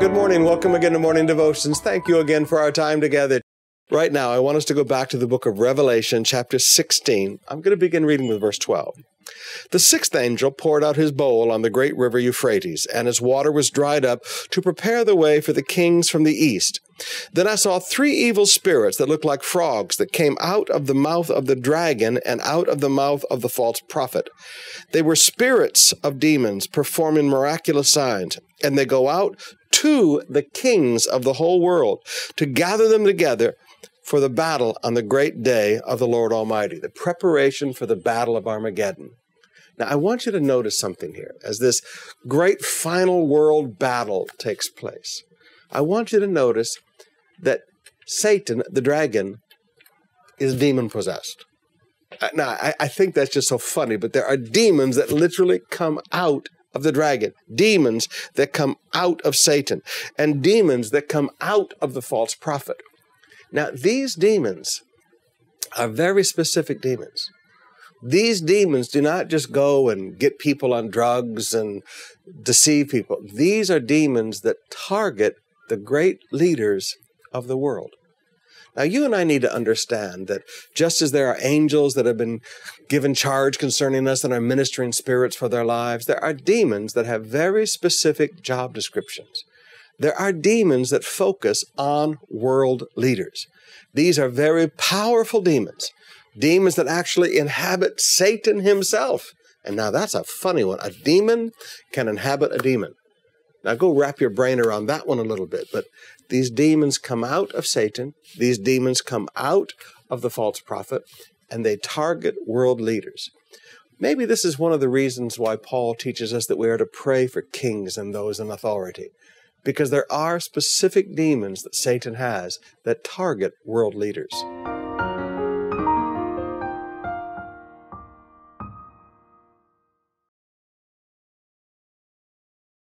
Good morning. Welcome again to Morning Devotions. Thank you again for our time together. Right now, I want us to go back to the book of Revelation, chapter 16. I'm going to begin reading with verse 12. The sixth angel poured out his bowl on the great river Euphrates, and its water was dried up to prepare the way for the kings from the east. Then I saw three evil spirits that looked like frogs that came out of the mouth of the dragon and out of the mouth of the false prophet. They were spirits of demons performing miraculous signs, and they go out to the kings of the whole world to gather them together for the battle on the great day of the Lord Almighty, the preparation for the battle of Armageddon. Now, I want you to notice something here as this great final world battle takes place. I want you to notice that Satan, the dragon, is demon possessed. Uh, now, I, I, think that's just so funny, but there are demons that literally come out of the dragon, demons that come out of Satan, and demons that come out of the false prophet. Now, these demons are very specific demons. These demons do not just go and get people on drugs and deceive people. These are demons that target the great leaders of the world. Now, you and I need to understand that just as there are angels that have been given charge concerning us and are ministering spirits for their lives, there are demons that have very specific job descriptions. There are demons that focus on world leaders. These are very powerful demons, demons that actually inhabit Satan himself. And now that's a funny one. A demon can inhabit a demon. Now go wrap your brain around that one a little bit. But these demons come out of Satan, these demons come out of the false prophet, and they target world leaders. Maybe this is one of the reasons why Paul teaches us that we are to pray for kings and those in authority, because there are specific demons that Satan has that target world leaders.